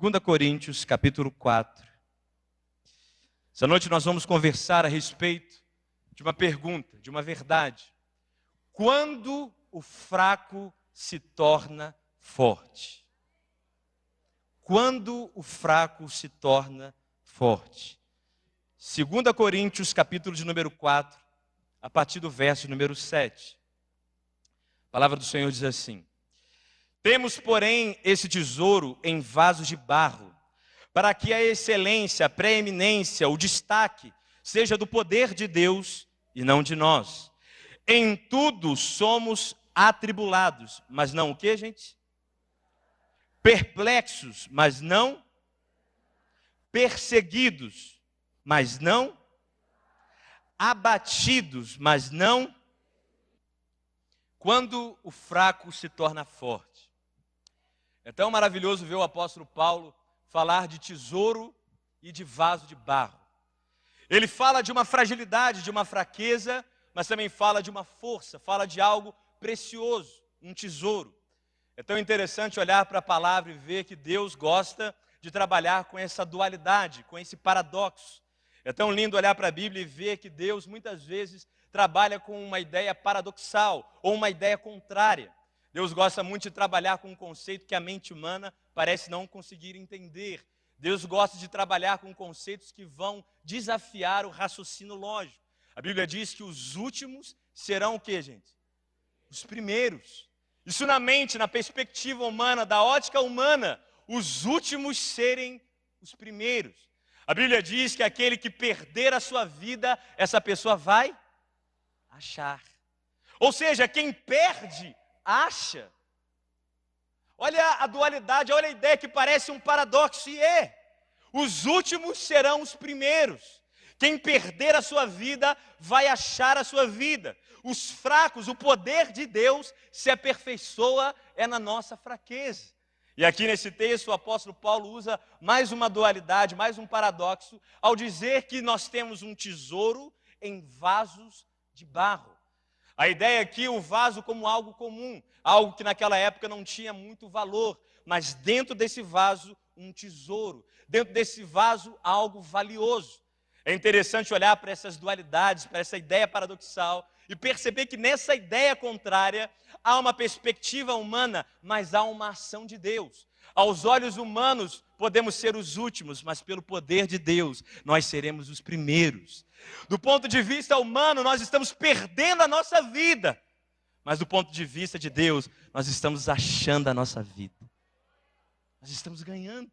2 Coríntios, capítulo 4. Essa noite nós vamos conversar a respeito de uma pergunta, de uma verdade. Quando o fraco se torna forte? Quando o fraco se torna forte? 2 Coríntios, capítulo de número 4, a partir do verso número 7. A palavra do Senhor diz assim: temos, porém, esse tesouro em vasos de barro, para que a excelência, a preeminência, o destaque seja do poder de Deus e não de nós. Em tudo somos atribulados, mas não o que, gente? Perplexos, mas não perseguidos, mas não abatidos, mas não quando o fraco se torna forte. É tão maravilhoso ver o apóstolo Paulo falar de tesouro e de vaso de barro. Ele fala de uma fragilidade, de uma fraqueza, mas também fala de uma força, fala de algo precioso, um tesouro. É tão interessante olhar para a palavra e ver que Deus gosta de trabalhar com essa dualidade, com esse paradoxo. É tão lindo olhar para a Bíblia e ver que Deus muitas vezes trabalha com uma ideia paradoxal ou uma ideia contrária. Deus gosta muito de trabalhar com um conceito que a mente humana parece não conseguir entender. Deus gosta de trabalhar com conceitos que vão desafiar o raciocínio lógico. A Bíblia diz que os últimos serão o que, gente? Os primeiros. Isso na mente, na perspectiva humana, da ótica humana, os últimos serem os primeiros. A Bíblia diz que aquele que perder a sua vida, essa pessoa vai achar. Ou seja, quem perde acha. Olha a dualidade, olha a ideia que parece um paradoxo, e é. Os últimos serão os primeiros. Quem perder a sua vida vai achar a sua vida. Os fracos, o poder de Deus se aperfeiçoa é na nossa fraqueza. E aqui nesse texto o apóstolo Paulo usa mais uma dualidade, mais um paradoxo, ao dizer que nós temos um tesouro em vasos de barro. A ideia aqui, o vaso como algo comum, algo que naquela época não tinha muito valor, mas dentro desse vaso, um tesouro, dentro desse vaso, algo valioso. É interessante olhar para essas dualidades, para essa ideia paradoxal e perceber que nessa ideia contrária há uma perspectiva humana, mas há uma ação de Deus. Aos olhos humanos, podemos ser os últimos, mas pelo poder de Deus, nós seremos os primeiros. Do ponto de vista humano, nós estamos perdendo a nossa vida, mas do ponto de vista de Deus, nós estamos achando a nossa vida. Nós estamos ganhando.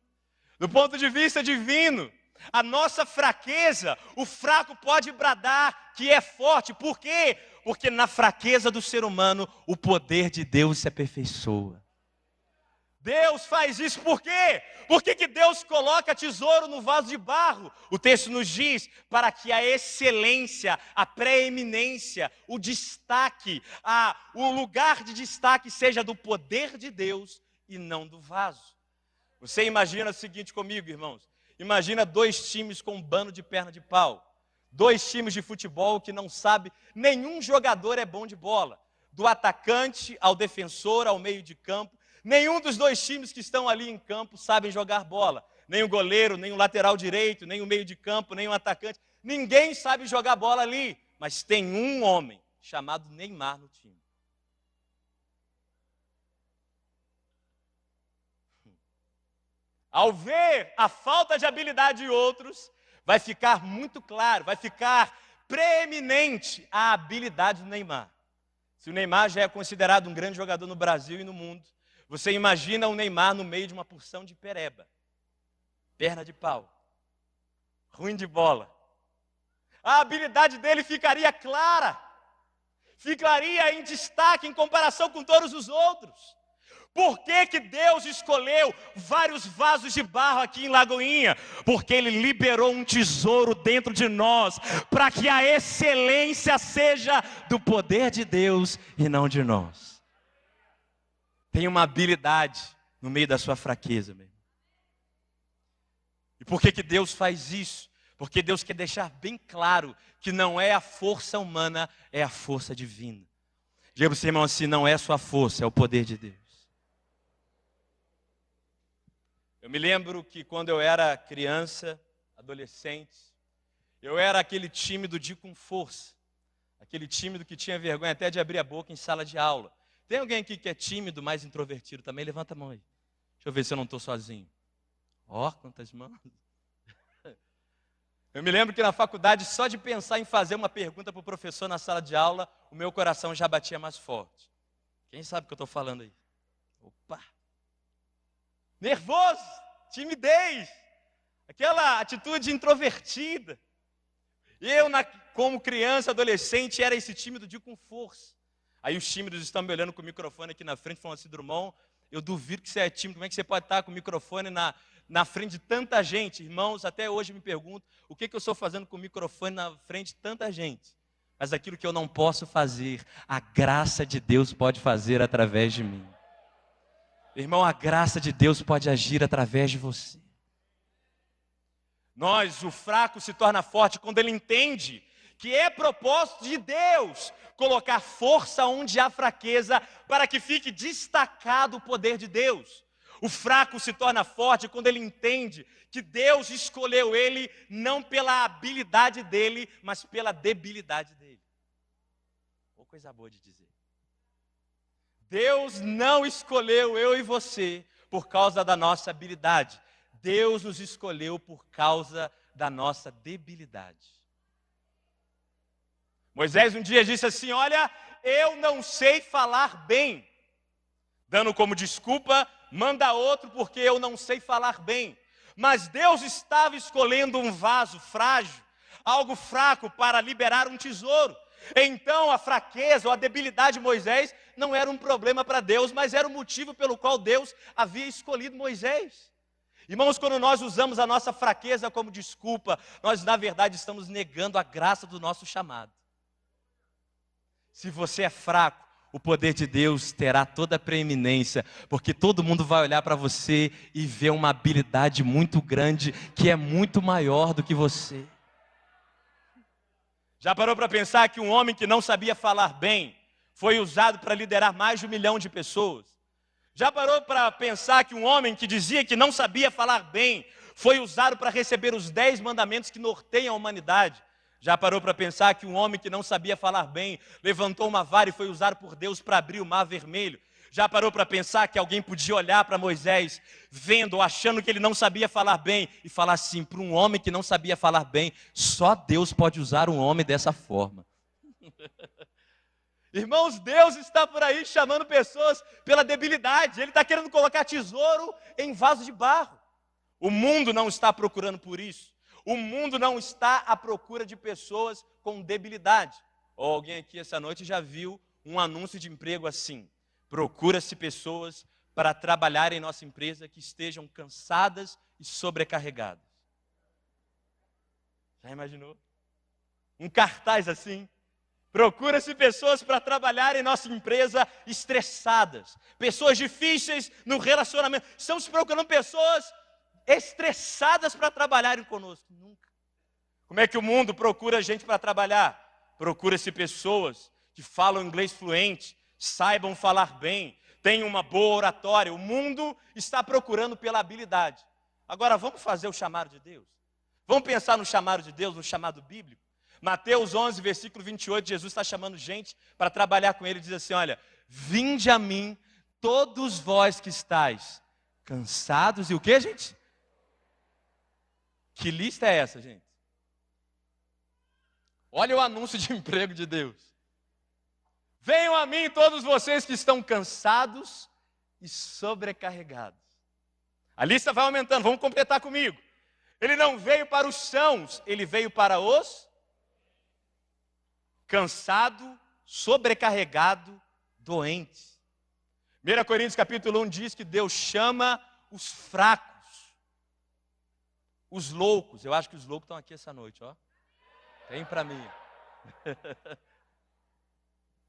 Do ponto de vista divino, a nossa fraqueza, o fraco pode bradar que é forte. Por quê? Porque na fraqueza do ser humano, o poder de Deus se aperfeiçoa. Deus faz isso por quê? Por que, que Deus coloca tesouro no vaso de barro? O texto nos diz para que a excelência, a preeminência, o destaque, a, o lugar de destaque seja do poder de Deus e não do vaso. Você imagina o seguinte comigo, irmãos: imagina dois times com um bando de perna de pau, dois times de futebol que não sabe, nenhum jogador é bom de bola, do atacante ao defensor, ao meio de campo Nenhum dos dois times que estão ali em campo sabem jogar bola. Nem o goleiro, nem o lateral direito, nem o meio de campo, nem o atacante. Ninguém sabe jogar bola ali. Mas tem um homem chamado Neymar no time. Ao ver a falta de habilidade de outros, vai ficar muito claro, vai ficar preeminente a habilidade do Neymar. Se o Neymar já é considerado um grande jogador no Brasil e no mundo, você imagina o Neymar no meio de uma porção de pereba, perna de pau, ruim de bola. A habilidade dele ficaria clara, ficaria em destaque em comparação com todos os outros. Por que, que Deus escolheu vários vasos de barro aqui em Lagoinha? Porque Ele liberou um tesouro dentro de nós, para que a excelência seja do poder de Deus e não de nós. Tem uma habilidade no meio da sua fraqueza, meu. E por que, que Deus faz isso? Porque Deus quer deixar bem claro que não é a força humana, é a força divina. Diga para o seu irmão assim: não é sua força, é o poder de Deus. Eu me lembro que quando eu era criança, adolescente, eu era aquele tímido de com força. Aquele tímido que tinha vergonha até de abrir a boca em sala de aula. Tem alguém aqui que é tímido, mais introvertido também? Levanta a mão aí. Deixa eu ver se eu não estou sozinho. Ó, oh, quantas mãos. Eu me lembro que na faculdade, só de pensar em fazer uma pergunta para o professor na sala de aula, o meu coração já batia mais forte. Quem sabe o que eu estou falando aí? Opa! Nervoso, timidez, aquela atitude introvertida. Eu, como criança, adolescente, era esse tímido de com força. Aí os tímidos estão me olhando com o microfone aqui na frente, falando assim, Drummond, eu duvido que você é tímido, como é que você pode estar com o microfone na, na frente de tanta gente? Irmãos, até hoje me pergunto, o que, que eu estou fazendo com o microfone na frente de tanta gente? Mas aquilo que eu não posso fazer, a graça de Deus pode fazer através de mim. Irmão, a graça de Deus pode agir através de você. Nós, o fraco se torna forte quando ele entende que é propósito de Deus colocar força onde há fraqueza, para que fique destacado o poder de Deus. O fraco se torna forte quando ele entende que Deus escolheu ele não pela habilidade dele, mas pela debilidade dele. Ou coisa boa de dizer. Deus não escolheu eu e você por causa da nossa habilidade. Deus nos escolheu por causa da nossa debilidade. Moisés um dia disse assim: Olha, eu não sei falar bem. Dando como desculpa, manda outro porque eu não sei falar bem. Mas Deus estava escolhendo um vaso frágil, algo fraco para liberar um tesouro. Então a fraqueza ou a debilidade de Moisés não era um problema para Deus, mas era o motivo pelo qual Deus havia escolhido Moisés. Irmãos, quando nós usamos a nossa fraqueza como desculpa, nós na verdade estamos negando a graça do nosso chamado. Se você é fraco, o poder de Deus terá toda a preeminência, porque todo mundo vai olhar para você e ver uma habilidade muito grande que é muito maior do que você. Já parou para pensar que um homem que não sabia falar bem foi usado para liderar mais de um milhão de pessoas? Já parou para pensar que um homem que dizia que não sabia falar bem foi usado para receber os dez mandamentos que norteiam a humanidade? Já parou para pensar que um homem que não sabia falar bem levantou uma vara e foi usado por Deus para abrir o mar vermelho? Já parou para pensar que alguém podia olhar para Moisés, vendo ou achando que ele não sabia falar bem, e falar assim: para um homem que não sabia falar bem, só Deus pode usar um homem dessa forma. Irmãos, Deus está por aí chamando pessoas pela debilidade, Ele está querendo colocar tesouro em vaso de barro. O mundo não está procurando por isso. O mundo não está à procura de pessoas com debilidade. Ou alguém aqui essa noite já viu um anúncio de emprego assim: procura-se pessoas para trabalhar em nossa empresa que estejam cansadas e sobrecarregadas. Já imaginou? Um cartaz assim. Procura-se pessoas para trabalhar em nossa empresa estressadas, pessoas difíceis no relacionamento. Estamos procurando pessoas estressadas para trabalharem conosco. Nunca. Como é que o mundo procura gente para trabalhar? Procura-se pessoas que falam inglês fluente, saibam falar bem, tenham uma boa oratória. O mundo está procurando pela habilidade. Agora vamos fazer o chamado de Deus. Vamos pensar no chamado de Deus, no chamado bíblico. Mateus 11, versículo 28, Jesus está chamando gente para trabalhar com ele. Diz assim: Olha, vinde a mim, todos vós que estáis cansados e o que, gente? Que lista é essa, gente? Olha o anúncio de emprego de Deus. Venham a mim todos vocês que estão cansados e sobrecarregados. A lista vai aumentando, vamos completar comigo. Ele não veio para os sãos, ele veio para os cansado, sobrecarregado, doentes. 1 Coríntios capítulo 1 diz que Deus chama os fracos os loucos, eu acho que os loucos estão aqui essa noite, ó. Tem para mim.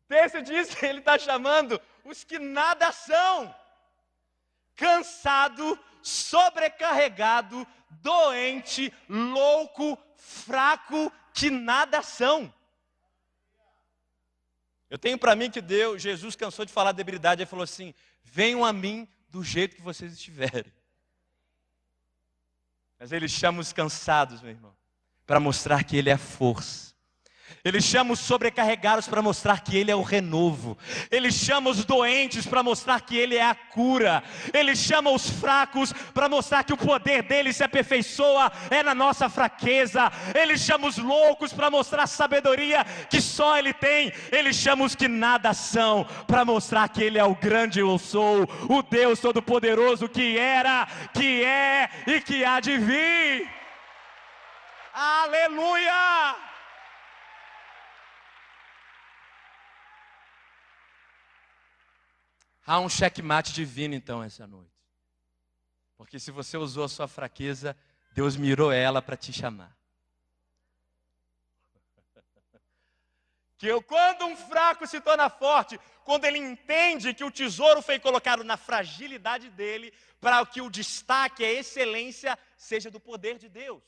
texto diz que ele está chamando os que nada são, cansado, sobrecarregado, doente, louco, fraco, que nada são. Eu tenho para mim que Deus, Jesus cansou de falar de debilidade, ele falou assim: venham a mim do jeito que vocês estiverem. Mas ele chama os cansados, meu irmão, para mostrar que ele é força. Ele chama os sobrecarregados para mostrar que Ele é o renovo. Ele chama os doentes para mostrar que Ele é a cura. Ele chama os fracos para mostrar que o poder dele se aperfeiçoa é na nossa fraqueza. Ele chama os loucos para mostrar a sabedoria que só Ele tem. Ele chama os que nada são para mostrar que Ele é o grande eu sou, o Deus Todo-Poderoso que era, que é e que há de vir. Aleluia! Há um checkmate divino então essa noite. Porque se você usou a sua fraqueza, Deus mirou ela para te chamar. Que eu, quando um fraco se torna forte, quando ele entende que o tesouro foi colocado na fragilidade dele, para que o destaque, a excelência, seja do poder de Deus.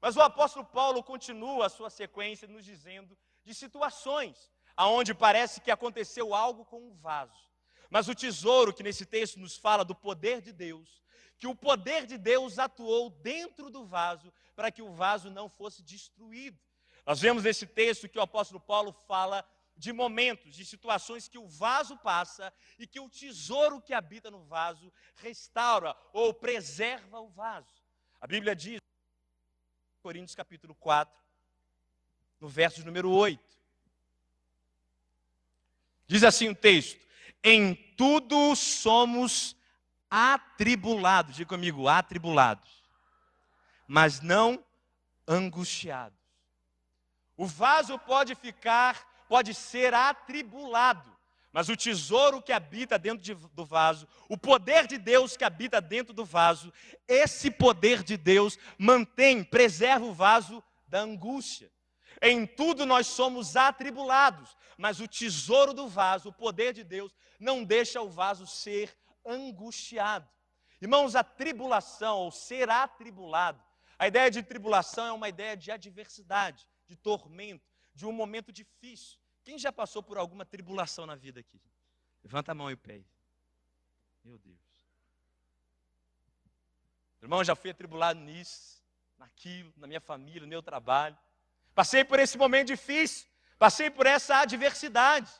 Mas o apóstolo Paulo continua a sua sequência nos dizendo de situações aonde parece que aconteceu algo com um vaso. Mas o tesouro que nesse texto nos fala do poder de Deus, que o poder de Deus atuou dentro do vaso para que o vaso não fosse destruído. Nós vemos nesse texto que o apóstolo Paulo fala de momentos, de situações que o vaso passa e que o tesouro que habita no vaso restaura ou preserva o vaso. A Bíblia diz, Coríntios capítulo 4, no verso número 8. Diz assim o texto: em tudo somos atribulados. Diga comigo, atribulados. Mas não angustiados. O vaso pode ficar, pode ser atribulado, mas o tesouro que habita dentro de, do vaso, o poder de Deus que habita dentro do vaso, esse poder de Deus mantém, preserva o vaso da angústia. Em tudo nós somos atribulados, mas o tesouro do vaso, o poder de Deus, não deixa o vaso ser angustiado. Irmãos, a tribulação, ou ser atribulado, a ideia de tribulação é uma ideia de adversidade, de tormento, de um momento difícil. Quem já passou por alguma tribulação na vida aqui? Levanta a mão e o pé. Meu Deus. Irmão, já fui atribulado nisso, naquilo, na minha família, no meu trabalho. Passei por esse momento difícil, passei por essa adversidade.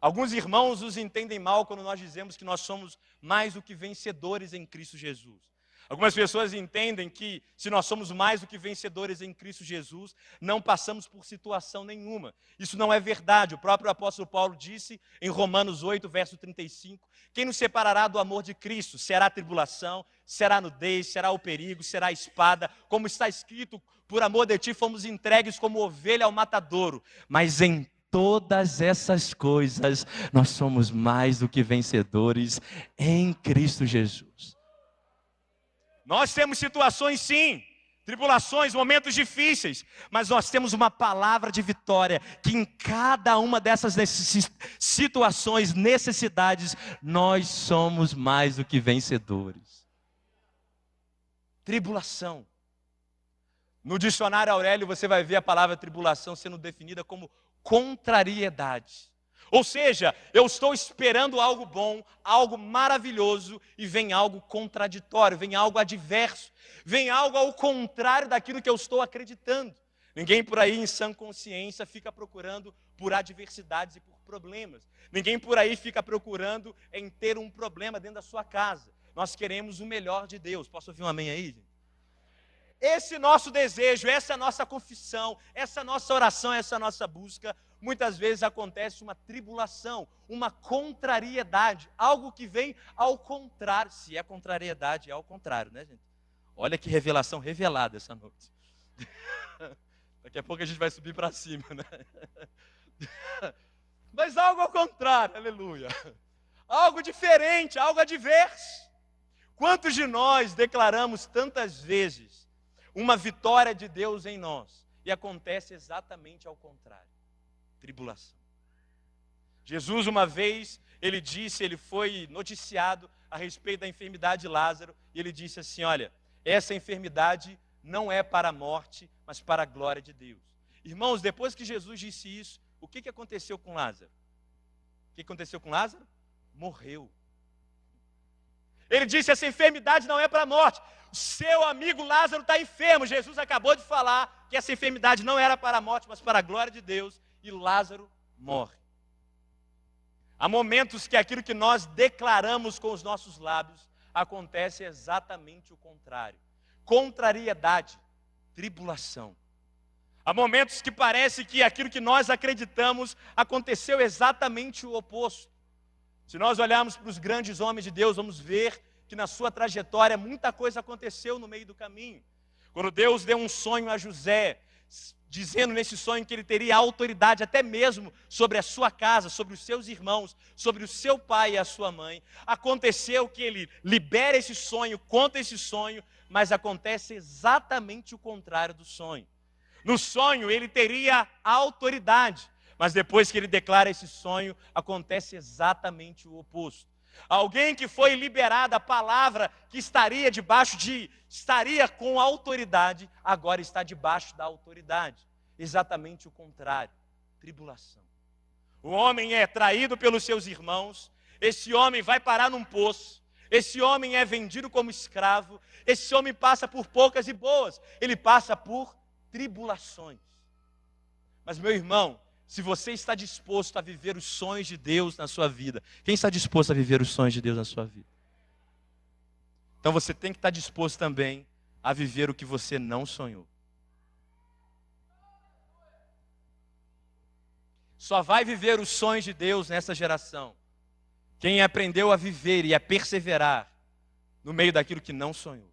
Alguns irmãos os entendem mal quando nós dizemos que nós somos mais do que vencedores em Cristo Jesus. Algumas pessoas entendem que se nós somos mais do que vencedores em Cristo Jesus, não passamos por situação nenhuma. Isso não é verdade. O próprio apóstolo Paulo disse em Romanos 8, verso 35: Quem nos separará do amor de Cristo? Será a tribulação, será nudez, será o perigo, será a espada. Como está escrito, por amor de ti fomos entregues como ovelha ao matadouro. Mas em todas essas coisas, nós somos mais do que vencedores em Cristo Jesus. Nós temos situações, sim, tribulações, momentos difíceis, mas nós temos uma palavra de vitória que em cada uma dessas situações, necessidades, nós somos mais do que vencedores. Tribulação. No dicionário Aurélio você vai ver a palavra tribulação sendo definida como contrariedade. Ou seja, eu estou esperando algo bom, algo maravilhoso, e vem algo contraditório, vem algo adverso, vem algo ao contrário daquilo que eu estou acreditando. Ninguém por aí em sã consciência fica procurando por adversidades e por problemas. Ninguém por aí fica procurando em ter um problema dentro da sua casa. Nós queremos o melhor de Deus. Posso ouvir um amém aí, gente? Esse nosso desejo, essa nossa confissão, essa nossa oração, essa nossa busca, muitas vezes acontece uma tribulação, uma contrariedade, algo que vem ao contrário. Se é contrariedade, é ao contrário, né, gente? Olha que revelação revelada essa noite. Daqui a pouco a gente vai subir para cima, né? Mas algo ao contrário, aleluia. Algo diferente, algo adverso. Quantos de nós declaramos tantas vezes uma vitória de Deus em nós. E acontece exatamente ao contrário tribulação. Jesus, uma vez, ele disse, ele foi noticiado a respeito da enfermidade de Lázaro, e ele disse assim: Olha, essa enfermidade não é para a morte, mas para a glória de Deus. Irmãos, depois que Jesus disse isso, o que, que aconteceu com Lázaro? O que aconteceu com Lázaro? Morreu. Ele disse: essa enfermidade não é para a morte. Seu amigo Lázaro está enfermo. Jesus acabou de falar que essa enfermidade não era para a morte, mas para a glória de Deus. E Lázaro morre. Há momentos que aquilo que nós declaramos com os nossos lábios acontece exatamente o contrário. Contrariedade, tribulação. Há momentos que parece que aquilo que nós acreditamos aconteceu exatamente o oposto. Se nós olharmos para os grandes homens de Deus, vamos ver que na sua trajetória muita coisa aconteceu no meio do caminho. Quando Deus deu um sonho a José, dizendo nesse sonho que ele teria autoridade até mesmo sobre a sua casa, sobre os seus irmãos, sobre o seu pai e a sua mãe. Aconteceu que ele libera esse sonho, conta esse sonho, mas acontece exatamente o contrário do sonho. No sonho ele teria autoridade, mas depois que ele declara esse sonho, acontece exatamente o oposto. Alguém que foi liberada a palavra que estaria debaixo de, estaria com autoridade, agora está debaixo da autoridade. Exatamente o contrário, tribulação. O homem é traído pelos seus irmãos, esse homem vai parar num poço, esse homem é vendido como escravo, esse homem passa por poucas e boas, ele passa por tribulações. Mas, meu irmão, se você está disposto a viver os sonhos de Deus na sua vida, quem está disposto a viver os sonhos de Deus na sua vida? Então você tem que estar disposto também a viver o que você não sonhou. Só vai viver os sonhos de Deus nessa geração quem aprendeu a viver e a perseverar no meio daquilo que não sonhou.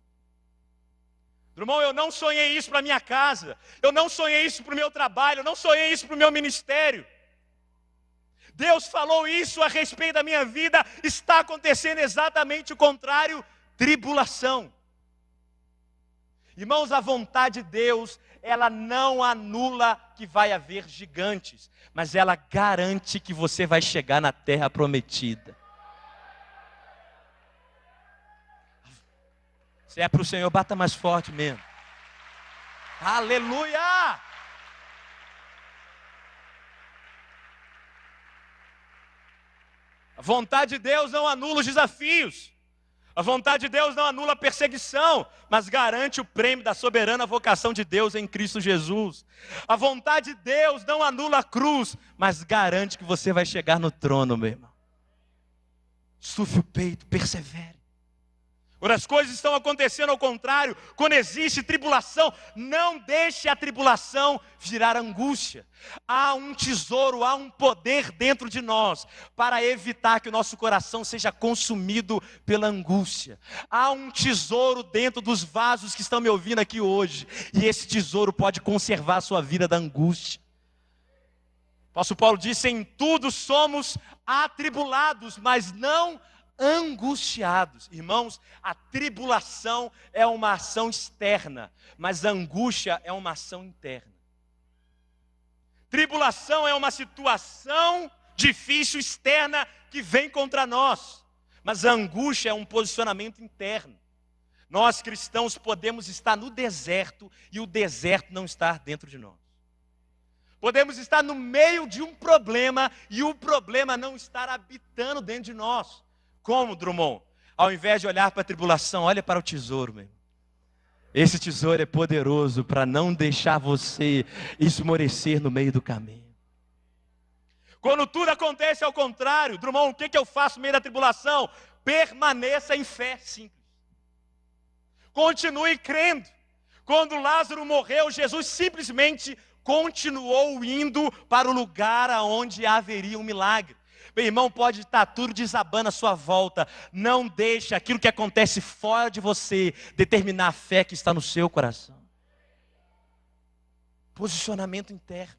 Irmão, eu não sonhei isso para minha casa, eu não sonhei isso para o meu trabalho, eu não sonhei isso para o meu ministério. Deus falou isso a respeito da minha vida, está acontecendo exatamente o contrário tribulação. Irmãos, a vontade de Deus, ela não anula que vai haver gigantes, mas ela garante que você vai chegar na terra prometida. Se é para o Senhor, bata mais forte mesmo. Aleluia! A vontade de Deus não anula os desafios. A vontade de Deus não anula a perseguição, mas garante o prêmio da soberana vocação de Deus em Cristo Jesus. A vontade de Deus não anula a cruz, mas garante que você vai chegar no trono, meu irmão. Sufe o peito, persevere. Quando as coisas estão acontecendo ao contrário, quando existe tribulação, não deixe a tribulação virar angústia. Há um tesouro, há um poder dentro de nós para evitar que o nosso coração seja consumido pela angústia. Há um tesouro dentro dos vasos que estão me ouvindo aqui hoje, e esse tesouro pode conservar a sua vida da angústia. O apóstolo Paulo disse: em tudo somos atribulados, mas não angustiados. Irmãos, a tribulação é uma ação externa, mas a angústia é uma ação interna. Tribulação é uma situação difícil externa que vem contra nós, mas a angústia é um posicionamento interno. Nós cristãos podemos estar no deserto e o deserto não estar dentro de nós. Podemos estar no meio de um problema e o problema não estar habitando dentro de nós. Como, Drummond? Ao invés de olhar para a tribulação, olha para o tesouro, meu. Esse tesouro é poderoso para não deixar você esmorecer no meio do caminho. Quando tudo acontece ao contrário, Drummond, o que, que eu faço no meio da tribulação? Permaneça em fé simples. Continue crendo. Quando Lázaro morreu, Jesus simplesmente continuou indo para o lugar aonde haveria um milagre. Meu irmão, pode estar tudo desabando à sua volta. Não deixe aquilo que acontece fora de você determinar a fé que está no seu coração. Posicionamento interno.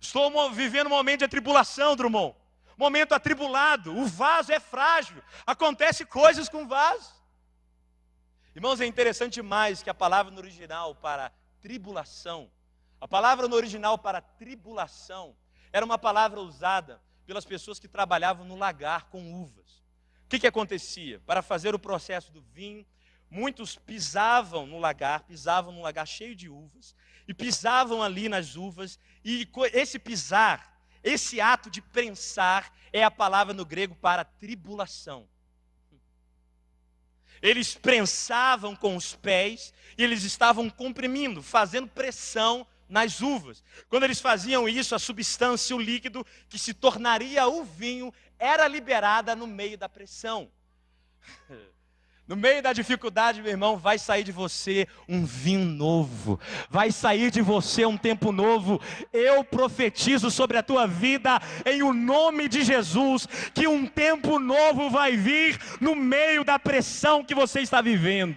Estou vivendo um momento de atribulação, Drummond. Momento atribulado. O vaso é frágil. Acontece coisas com o vaso. Irmãos, é interessante demais que a palavra no original para tribulação, a palavra no original para tribulação, era uma palavra usada pelas pessoas que trabalhavam no lagar com uvas. O que, que acontecia? Para fazer o processo do vinho, muitos pisavam no lagar, pisavam no lagar cheio de uvas, e pisavam ali nas uvas, e esse pisar, esse ato de prensar, é a palavra no grego para tribulação. eles prensavam com os pés e eles estavam comprimindo, fazendo pressão nas uvas. Quando eles faziam isso, a substância, o líquido que se tornaria o vinho, era liberada no meio da pressão. No meio da dificuldade, meu irmão, vai sair de você um vinho novo, vai sair de você um tempo novo. Eu profetizo sobre a tua vida, em o nome de Jesus, que um tempo novo vai vir no meio da pressão que você está vivendo.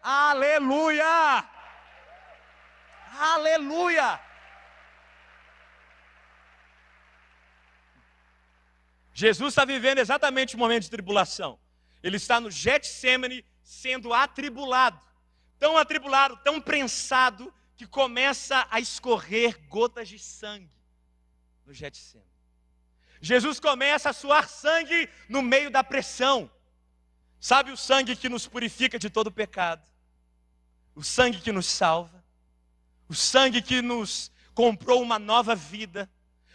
Aleluia! Aleluia! Jesus está vivendo exatamente o momento de tribulação. Ele está no Getsemane sendo atribulado. Tão atribulado, tão prensado, que começa a escorrer gotas de sangue no Getsemane. Jesus começa a suar sangue no meio da pressão. Sabe o sangue que nos purifica de todo pecado? O sangue que nos salva? O sangue que nos comprou uma nova vida,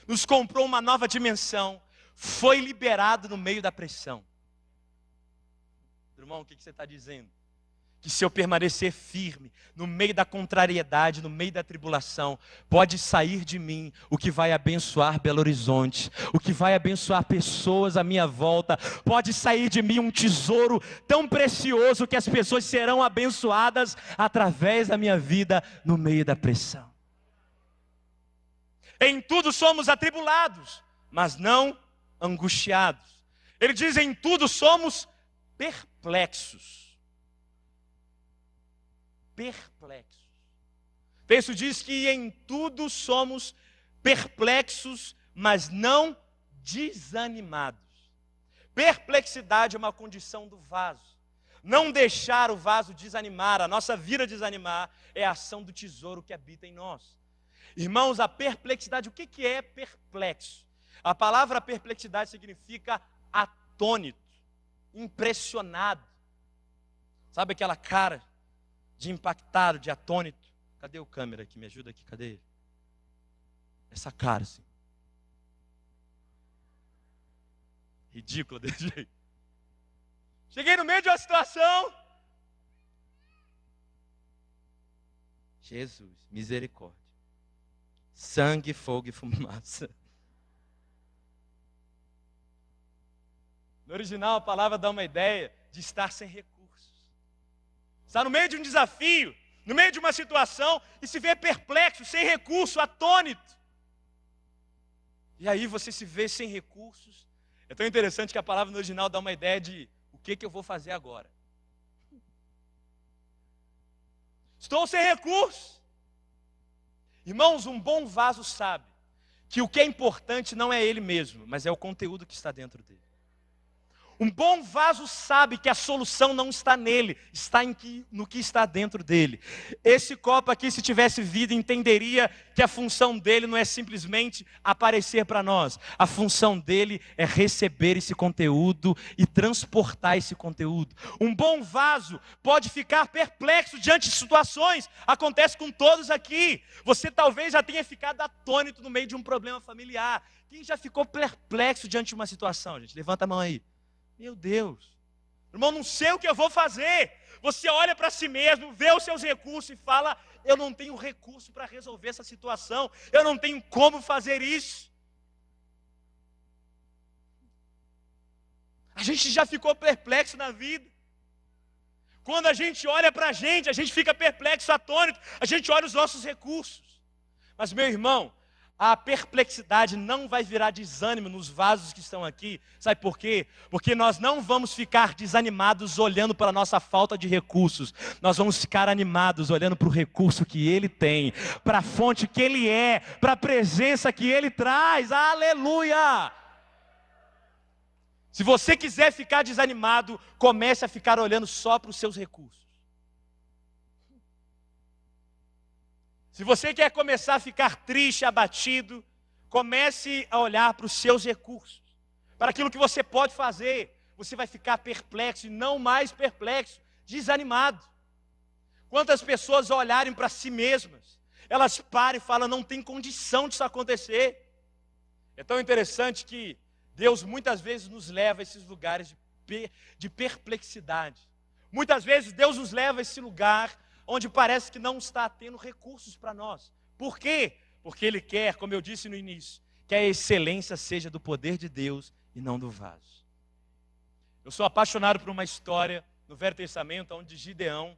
nos comprou uma nova dimensão, foi liberado no meio da pressão. Irmão, o que você está dizendo? Que se eu permanecer firme no meio da contrariedade, no meio da tribulação, pode sair de mim o que vai abençoar Belo Horizonte, o que vai abençoar pessoas à minha volta, pode sair de mim um tesouro tão precioso que as pessoas serão abençoadas através da minha vida no meio da pressão. Em tudo somos atribulados, mas não angustiados. Ele diz: em tudo somos perplexos. Perplexos. O texto diz que em tudo somos perplexos, mas não desanimados. Perplexidade é uma condição do vaso. Não deixar o vaso desanimar, a nossa vida desanimar, é a ação do tesouro que habita em nós. Irmãos, a perplexidade, o que é perplexo? A palavra perplexidade significa atônito impressionado. Sabe aquela cara de impactado, de atônito? Cadê o câmera aqui? Me ajuda aqui, cadê ele? Essa cara assim. Ridícula desse jeito. Cheguei no meio de uma situação. Jesus, misericórdia. Sangue, fogo e fumaça. No original, a palavra dá uma ideia de estar sem recursos. Está no meio de um desafio, no meio de uma situação e se vê perplexo, sem recurso, atônito. E aí você se vê sem recursos. É tão interessante que a palavra no original dá uma ideia de o que, que eu vou fazer agora. Estou sem recursos. Irmãos, um bom vaso sabe que o que é importante não é ele mesmo, mas é o conteúdo que está dentro dele. Um bom vaso sabe que a solução não está nele, está que, no que está dentro dele. Esse copo aqui, se tivesse vida, entenderia que a função dele não é simplesmente aparecer para nós. A função dele é receber esse conteúdo e transportar esse conteúdo. Um bom vaso pode ficar perplexo diante de situações. Acontece com todos aqui. Você talvez já tenha ficado atônito no meio de um problema familiar. Quem já ficou perplexo diante de uma situação, gente? Levanta a mão aí. Meu Deus, irmão, não sei o que eu vou fazer. Você olha para si mesmo, vê os seus recursos e fala: Eu não tenho recurso para resolver essa situação, eu não tenho como fazer isso. A gente já ficou perplexo na vida. Quando a gente olha para a gente, a gente fica perplexo, atônito, a gente olha os nossos recursos. Mas, meu irmão, a perplexidade não vai virar desânimo nos vasos que estão aqui. Sabe por quê? Porque nós não vamos ficar desanimados olhando para a nossa falta de recursos. Nós vamos ficar animados olhando para o recurso que Ele tem, para a fonte que Ele é, para a presença que Ele traz. Aleluia! Se você quiser ficar desanimado, comece a ficar olhando só para os seus recursos. Se você quer começar a ficar triste, abatido, comece a olhar para os seus recursos, para aquilo que você pode fazer. Você vai ficar perplexo e não mais perplexo, desanimado. Quantas pessoas olharem para si mesmas, elas param e falam: não tem condição disso acontecer. É tão interessante que Deus muitas vezes nos leva a esses lugares de, de perplexidade, Muitas vezes Deus nos leva a esse lugar onde parece que não está tendo recursos para nós. Por quê? Porque Ele quer, como eu disse no início, que a excelência seja do poder de Deus e não do vaso. Eu sou apaixonado por uma história no Velho Testamento onde Gideão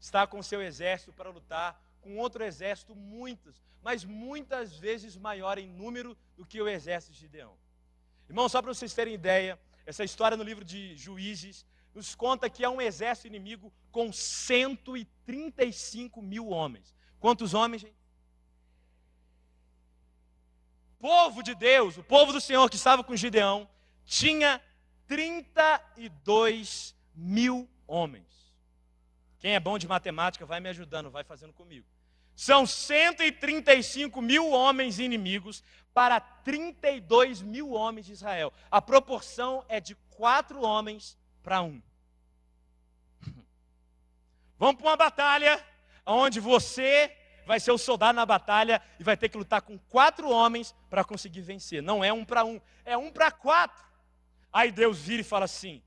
está com seu exército para lutar com outro exército muitas, mas muitas vezes maior em número do que o exército de Gideão. Irmão, só para vocês terem ideia, essa história no livro de Juízes nos conta que há um exército inimigo com 135 mil homens. Quantos homens, gente? O povo de Deus, o povo do Senhor que estava com Gideão, tinha 32 mil homens. Quem é bom de matemática vai me ajudando, vai fazendo comigo. São 135 mil homens inimigos para 32 mil homens de Israel. A proporção é de quatro homens para um. Vamos para uma batalha onde você vai ser o soldado na batalha e vai ter que lutar com quatro homens para conseguir vencer. Não é um para um, é um para quatro. Aí Deus vira e fala assim: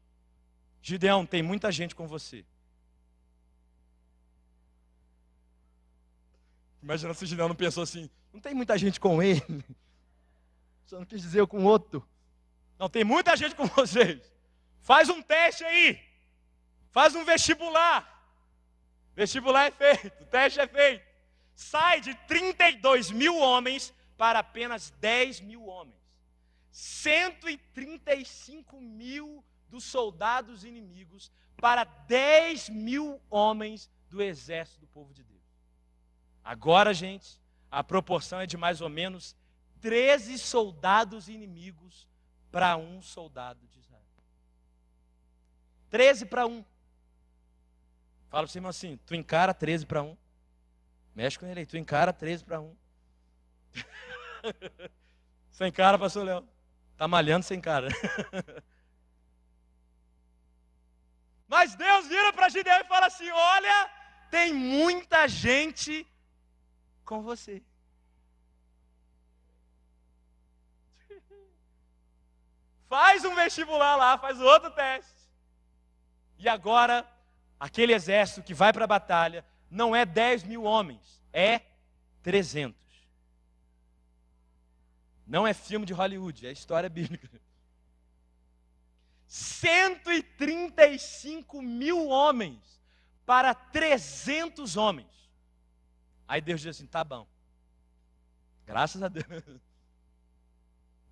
Gideão, tem muita gente com você. Imagina se Gideão não pensou assim: não tem muita gente com ele. Só não quis dizer eu com outro. Não, tem muita gente com vocês. Faz um teste aí. Faz um vestibular. Vestibular é feito, teste é feito. Sai de 32 mil homens para apenas 10 mil homens. 135 mil dos soldados inimigos para 10 mil homens do exército do povo de Deus. Agora, gente, a proporção é de mais ou menos 13 soldados inimigos para um soldado de. 13 para um. Fala para você, irmão, assim: tu encara 13 para um. Mexe com ele aí, tu encara 13 para um. Sem cara, pastor Léo. Tá malhando sem cara. Mas Deus vira para Gideão e fala assim: Olha, tem muita gente com você. Faz um vestibular lá, faz outro teste. E agora, aquele exército que vai para a batalha não é 10 mil homens, é 300. Não é filme de Hollywood, é história bíblica. 135 mil homens para 300 homens. Aí Deus diz assim: tá bom. Graças a Deus.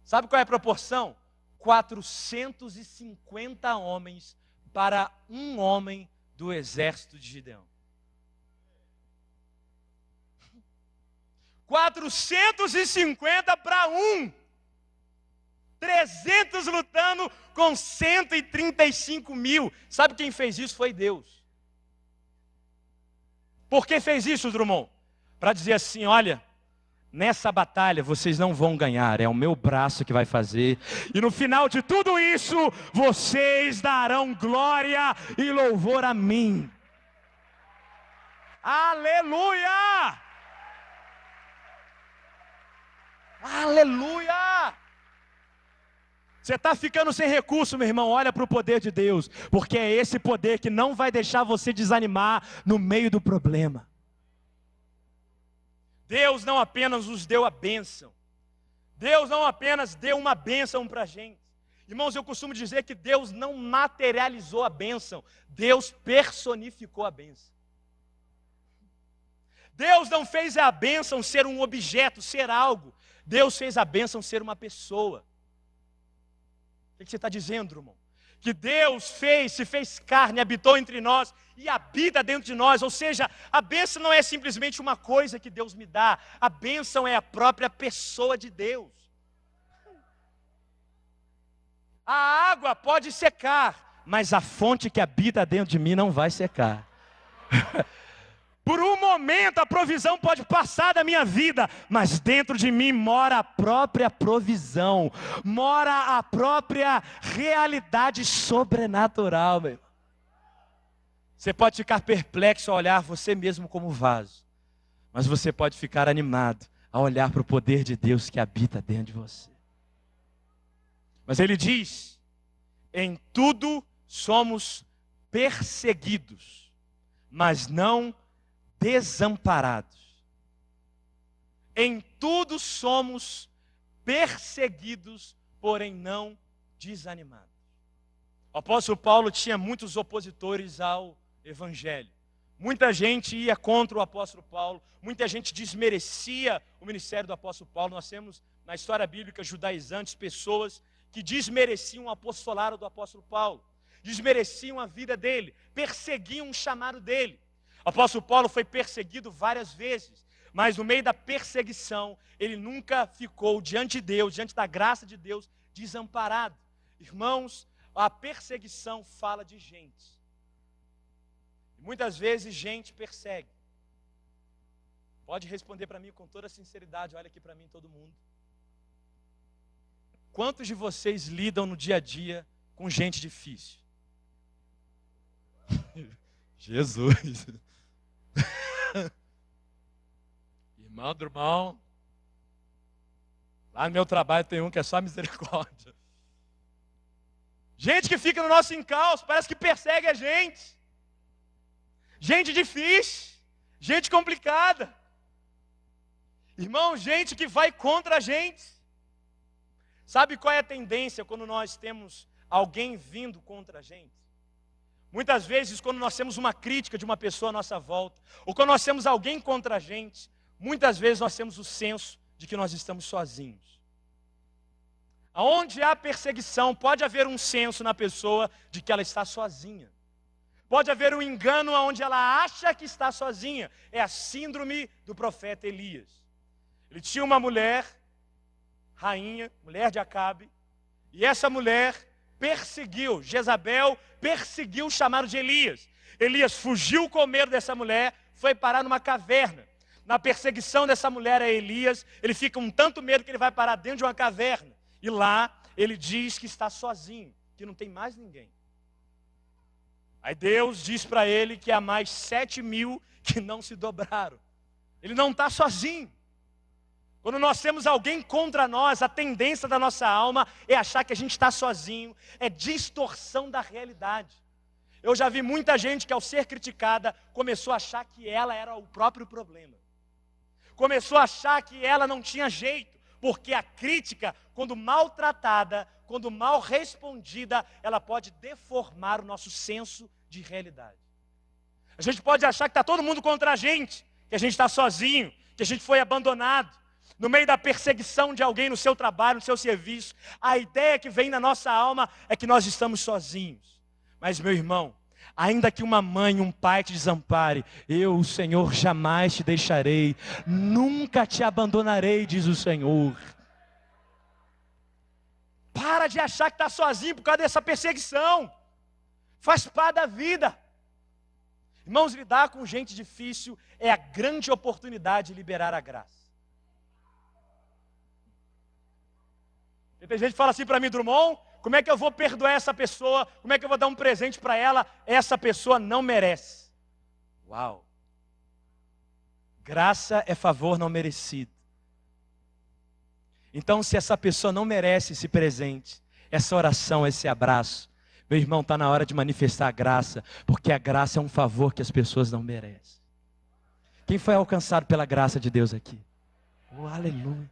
Sabe qual é a proporção? 450 homens para um homem do exército de Gideão. 450 para um. 300 lutando com 135 mil. Sabe quem fez isso? Foi Deus. Por que fez isso, Drummond? Para dizer assim: olha, nessa batalha vocês não vão ganhar, é o meu braço que vai fazer. E no final de tudo isso, vocês darão glória e louvor a mim. Aleluia! Aleluia! Você está ficando sem recurso, meu irmão. Olha para o poder de Deus, porque é esse poder que não vai deixar você desanimar no meio do problema. Deus não apenas nos deu a bênção, Deus não apenas deu uma bênção para a gente. Irmãos, eu costumo dizer que Deus não materializou a bênção, Deus personificou a bênção. Deus não fez a bênção ser um objeto, ser algo. Deus fez a bênção ser uma pessoa. O que você está dizendo, irmão? Que Deus fez, se fez carne, habitou entre nós e habita dentro de nós. Ou seja, a bênção não é simplesmente uma coisa que Deus me dá, a bênção é a própria pessoa de Deus. A água pode secar, mas a fonte que habita dentro de mim não vai secar. Por um momento a provisão pode passar da minha vida, mas dentro de mim mora a própria provisão, mora a própria realidade sobrenatural, meu. Você pode ficar perplexo ao olhar você mesmo como vaso, mas você pode ficar animado ao olhar para o poder de Deus que habita dentro de você. Mas ele diz: em tudo somos perseguidos, mas não desamparados. Em tudo somos perseguidos, porém não desanimados. O apóstolo Paulo tinha muitos opositores ao evangelho. Muita gente ia contra o apóstolo Paulo, muita gente desmerecia o ministério do apóstolo Paulo. Nós temos na história bíblica judaizantes pessoas que desmereciam o apostolado do apóstolo Paulo, desmereciam a vida dele, perseguiam o chamado dele. O apóstolo Paulo foi perseguido várias vezes, mas no meio da perseguição, ele nunca ficou diante de Deus, diante da graça de Deus, desamparado. Irmãos, a perseguição fala de gente. Muitas vezes gente persegue. Pode responder para mim com toda sinceridade, olha aqui para mim todo mundo. Quantos de vocês lidam no dia a dia com gente difícil? Jesus. irmão do irmão. Lá no meu trabalho tem um que é só misericórdia. Gente que fica no nosso encalço, parece que persegue a gente. Gente difícil, gente complicada. Irmão, gente que vai contra a gente. Sabe qual é a tendência quando nós temos alguém vindo contra a gente? Muitas vezes, quando nós temos uma crítica de uma pessoa à nossa volta, ou quando nós temos alguém contra a gente, muitas vezes nós temos o senso de que nós estamos sozinhos. Aonde há perseguição, pode haver um senso na pessoa de que ela está sozinha. Pode haver um engano onde ela acha que está sozinha. É a síndrome do profeta Elias. Ele tinha uma mulher, rainha, mulher de Acabe, e essa mulher perseguiu, Jezabel perseguiu o chamado de Elias. Elias fugiu com medo dessa mulher, foi parar numa caverna. Na perseguição dessa mulher a Elias, ele fica um tanto medo que ele vai parar dentro de uma caverna. E lá ele diz que está sozinho, que não tem mais ninguém. Aí Deus diz para ele que há mais sete mil que não se dobraram. Ele não está sozinho. Quando nós temos alguém contra nós, a tendência da nossa alma é achar que a gente está sozinho, é distorção da realidade. Eu já vi muita gente que, ao ser criticada, começou a achar que ela era o próprio problema. Começou a achar que ela não tinha jeito, porque a crítica, quando maltratada, quando mal respondida, ela pode deformar o nosso senso de realidade. A gente pode achar que está todo mundo contra a gente, que a gente está sozinho, que a gente foi abandonado. No meio da perseguição de alguém no seu trabalho, no seu serviço, a ideia que vem na nossa alma é que nós estamos sozinhos. Mas, meu irmão, Ainda que uma mãe, um pai te desampare, eu, o Senhor, jamais te deixarei, nunca te abandonarei, diz o Senhor. Para de achar que está sozinho por causa dessa perseguição, faz parte da vida. Irmãos, lidar com gente difícil é a grande oportunidade de liberar a graça. E tem gente que fala assim para mim, Drummond, como é que eu vou perdoar essa pessoa? Como é que eu vou dar um presente para ela? Essa pessoa não merece. Uau! Graça é favor não merecido. Então, se essa pessoa não merece esse presente, essa oração, esse abraço, meu irmão, está na hora de manifestar a graça, porque a graça é um favor que as pessoas não merecem. Quem foi alcançado pela graça de Deus aqui? Oh, aleluia.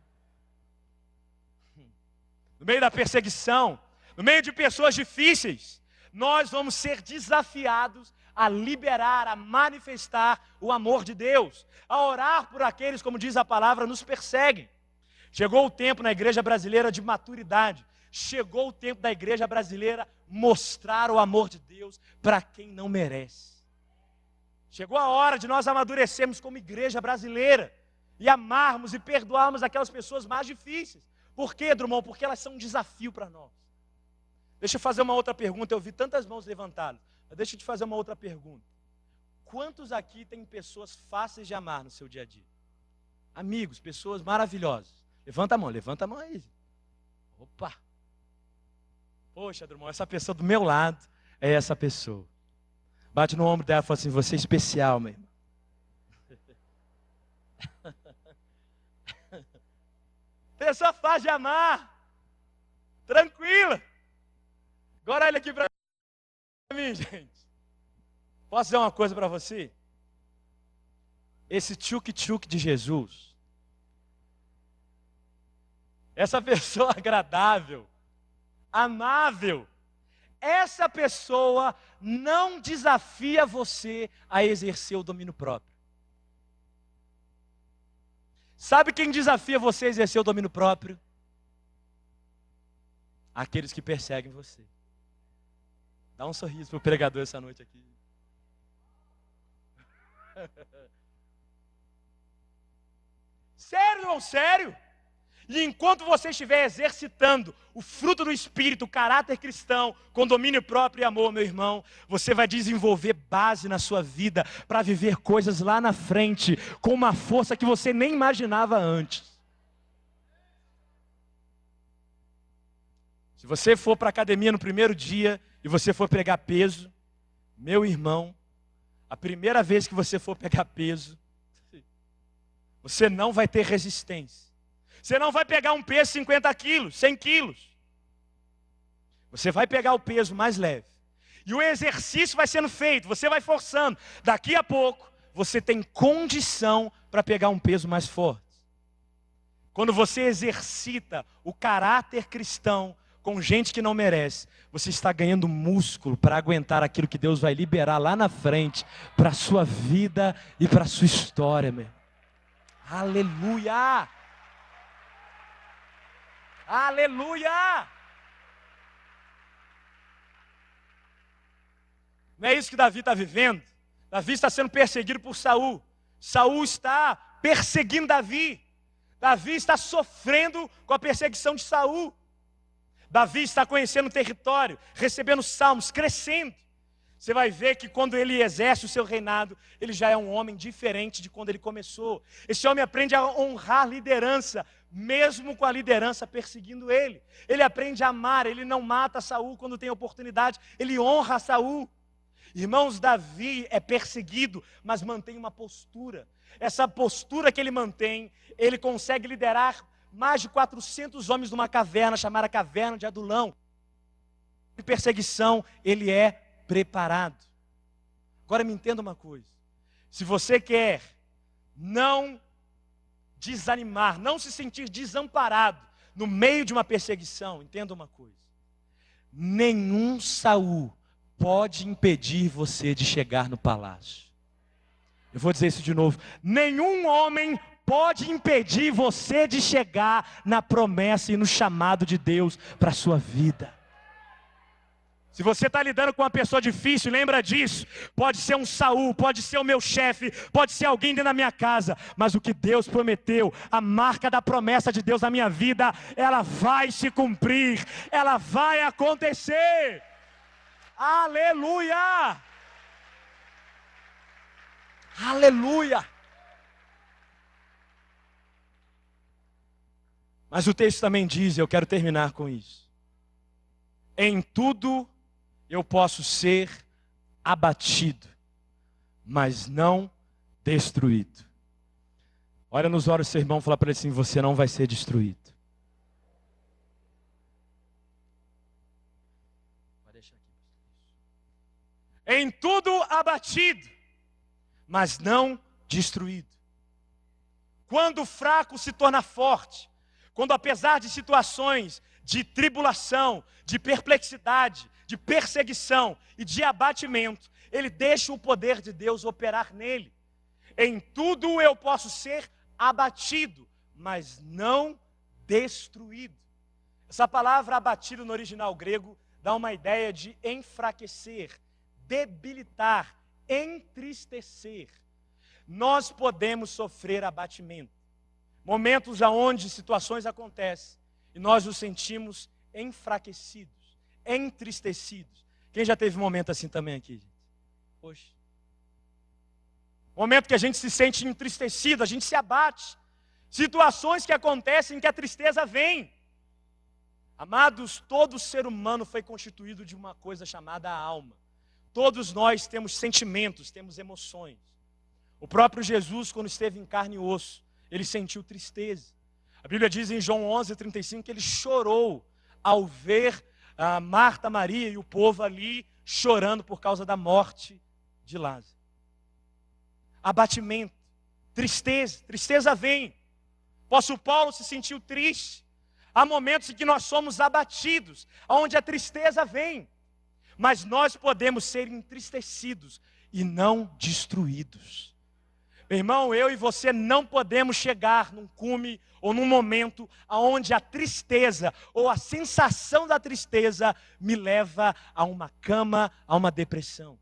No meio da perseguição, no meio de pessoas difíceis, nós vamos ser desafiados a liberar, a manifestar o amor de Deus, a orar por aqueles, como diz a palavra, nos perseguem. Chegou o tempo na igreja brasileira de maturidade. Chegou o tempo da igreja brasileira mostrar o amor de Deus para quem não merece. Chegou a hora de nós amadurecermos como igreja brasileira e amarmos e perdoarmos aquelas pessoas mais difíceis. Por quê, Drummond? Porque elas são um desafio para nós. Deixa eu fazer uma outra pergunta. Eu vi tantas mãos levantadas. Mas deixa eu te fazer uma outra pergunta. Quantos aqui têm pessoas fáceis de amar no seu dia a dia? Amigos, pessoas maravilhosas. Levanta a mão, levanta a mão aí. Opa! Poxa, Drummond, essa pessoa do meu lado é essa pessoa. Bate no ombro dela e fala assim: Você é especial, meu irmão. Pessoa fácil de amar. Tranquila. Agora olha aqui para mim, gente. Posso dizer uma coisa para você? Esse tchuk-tchuk de Jesus, essa pessoa agradável, amável, essa pessoa não desafia você a exercer o domínio próprio. Sabe quem desafia você a exercer o domínio próprio? Aqueles que perseguem você. Dá um sorriso para o pregador essa noite aqui. sério, não sério? E enquanto você estiver exercitando o fruto do Espírito, o caráter cristão, com domínio próprio e amor, meu irmão, você vai desenvolver base na sua vida para viver coisas lá na frente, com uma força que você nem imaginava antes. Se você for para a academia no primeiro dia e você for pegar peso, meu irmão, a primeira vez que você for pegar peso, você não vai ter resistência. Você não vai pegar um peso 50 quilos, 100 quilos. Você vai pegar o peso mais leve. E o exercício vai sendo feito, você vai forçando. Daqui a pouco, você tem condição para pegar um peso mais forte. Quando você exercita o caráter cristão com gente que não merece, você está ganhando músculo para aguentar aquilo que Deus vai liberar lá na frente para a sua vida e para a sua história, meu. Aleluia! Aleluia! Não é isso que Davi está vivendo? Davi está sendo perseguido por Saul. Saul está perseguindo Davi. Davi está sofrendo com a perseguição de Saul. Davi está conhecendo o território, recebendo salmos, crescendo. Você vai ver que quando ele exerce o seu reinado, ele já é um homem diferente de quando ele começou. Esse homem aprende a honrar liderança, mesmo com a liderança perseguindo ele. Ele aprende a amar, ele não mata Saul quando tem oportunidade, ele honra Saul. Irmãos, Davi é perseguido, mas mantém uma postura. Essa postura que ele mantém, ele consegue liderar mais de 400 homens numa caverna chamada Caverna de Adulão. De perseguição, ele é preparado. Agora me entenda uma coisa: se você quer não desanimar, não se sentir desamparado no meio de uma perseguição, entenda uma coisa: nenhum Saul pode impedir você de chegar no palácio. Eu vou dizer isso de novo: nenhum homem pode impedir você de chegar na promessa e no chamado de Deus para a sua vida. Se você está lidando com uma pessoa difícil, lembra disso. Pode ser um Saul, pode ser o meu chefe, pode ser alguém dentro da minha casa, mas o que Deus prometeu, a marca da promessa de Deus na minha vida, ela vai se cumprir, ela vai acontecer. Aleluia! Aleluia! Mas o texto também diz, eu quero terminar com isso. Em tudo eu posso ser abatido, mas não destruído. Olha nos olhos do seu irmão e fala para ele assim: você não vai ser destruído. Em tudo abatido, mas não destruído. Quando o fraco se torna forte, quando, apesar de situações de tribulação, de perplexidade, de perseguição e de abatimento, ele deixa o poder de Deus operar nele. Em tudo eu posso ser abatido, mas não destruído. Essa palavra abatido no original grego dá uma ideia de enfraquecer, debilitar, entristecer. Nós podemos sofrer abatimento. Momentos aonde situações acontecem e nós nos sentimos enfraquecidos, entristecidos. Quem já teve um momento assim também aqui, gente? Hoje. Momento que a gente se sente entristecido, a gente se abate. Situações que acontecem que a tristeza vem. Amados, todo ser humano foi constituído de uma coisa chamada alma. Todos nós temos sentimentos, temos emoções. O próprio Jesus, quando esteve em carne e osso, ele sentiu tristeza. A Bíblia diz em João 11, 35 que ele chorou ao ver a Marta, Maria e o povo ali chorando por causa da morte de Lázaro. Abatimento, tristeza, tristeza vem. O apóstolo Paulo se sentiu triste. Há momentos em que nós somos abatidos, onde a tristeza vem. Mas nós podemos ser entristecidos e não destruídos. Meu irmão, eu e você não podemos chegar num cume ou num momento onde a tristeza ou a sensação da tristeza me leva a uma cama, a uma depressão.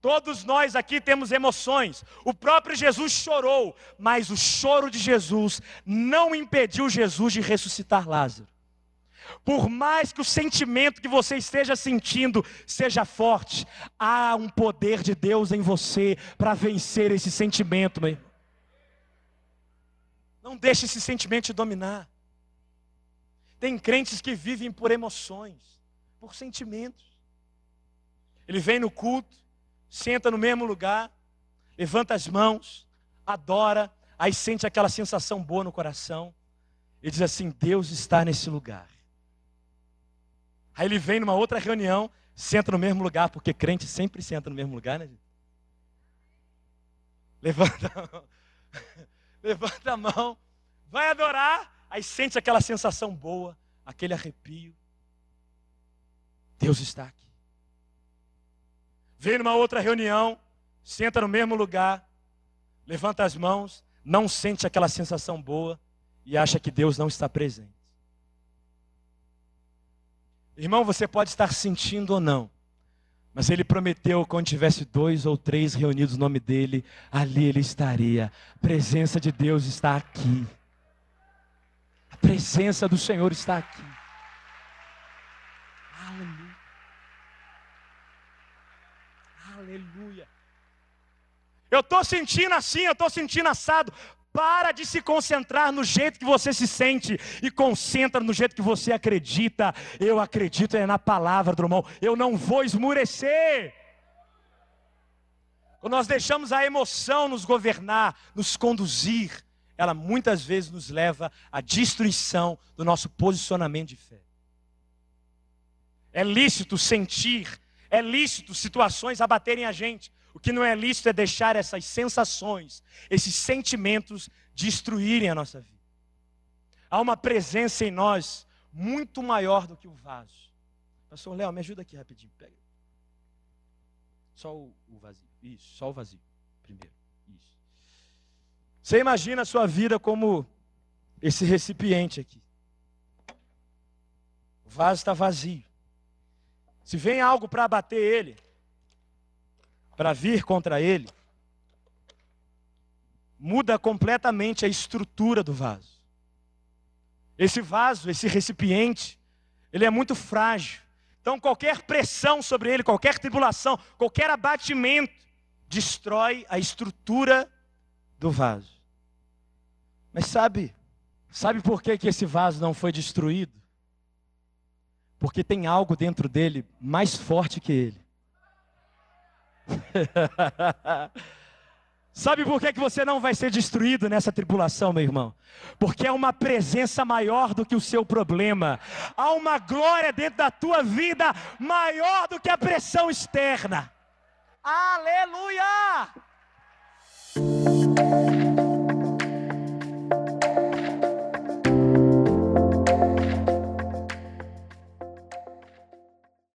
Todos nós aqui temos emoções. O próprio Jesus chorou, mas o choro de Jesus não impediu Jesus de ressuscitar Lázaro. Por mais que o sentimento que você esteja sentindo seja forte, há um poder de Deus em você para vencer esse sentimento, meu irmão. Não deixe esse sentimento te dominar. Tem crentes que vivem por emoções, por sentimentos. Ele vem no culto, senta no mesmo lugar, levanta as mãos, adora, aí sente aquela sensação boa no coração e diz assim: Deus está nesse lugar. Aí ele vem numa outra reunião, senta no mesmo lugar, porque crente sempre senta no mesmo lugar, né? Levanta levanta a mão, vai adorar, aí sente aquela sensação boa, aquele arrepio. Deus está aqui. Vem numa outra reunião, senta no mesmo lugar, levanta as mãos, não sente aquela sensação boa e acha que Deus não está presente. Irmão, você pode estar sentindo ou não, mas ele prometeu quando tivesse dois ou três reunidos no nome dele, ali ele estaria. A presença de Deus está aqui. A presença do Senhor está aqui. Aleluia. Aleluia. Eu estou sentindo assim, eu estou sentindo assado. Para de se concentrar no jeito que você se sente e concentra no jeito que você acredita. Eu acredito é na palavra do irmão. Eu não vou esmurecer. Quando nós deixamos a emoção nos governar, nos conduzir, ela muitas vezes nos leva à destruição do nosso posicionamento de fé. É lícito sentir, é lícito situações abaterem a gente, o que não é lícito é deixar essas sensações, esses sentimentos destruírem a nossa vida. Há uma presença em nós muito maior do que o vaso. Pastor Léo, me ajuda aqui rapidinho. Pega. Só o, o vazio. Isso, só o vazio. Primeiro. Isso. Você imagina a sua vida como esse recipiente aqui. O vaso está vazio. Se vem algo para abater ele, para vir contra ele, muda completamente a estrutura do vaso. Esse vaso, esse recipiente, ele é muito frágil. Então, qualquer pressão sobre ele, qualquer tribulação, qualquer abatimento, destrói a estrutura do vaso. Mas sabe, sabe por que, que esse vaso não foi destruído? Porque tem algo dentro dele mais forte que ele. Sabe por que, que você não vai ser destruído nessa tribulação, meu irmão? Porque é uma presença maior do que o seu problema. Há uma glória dentro da tua vida maior do que a pressão externa. Aleluia!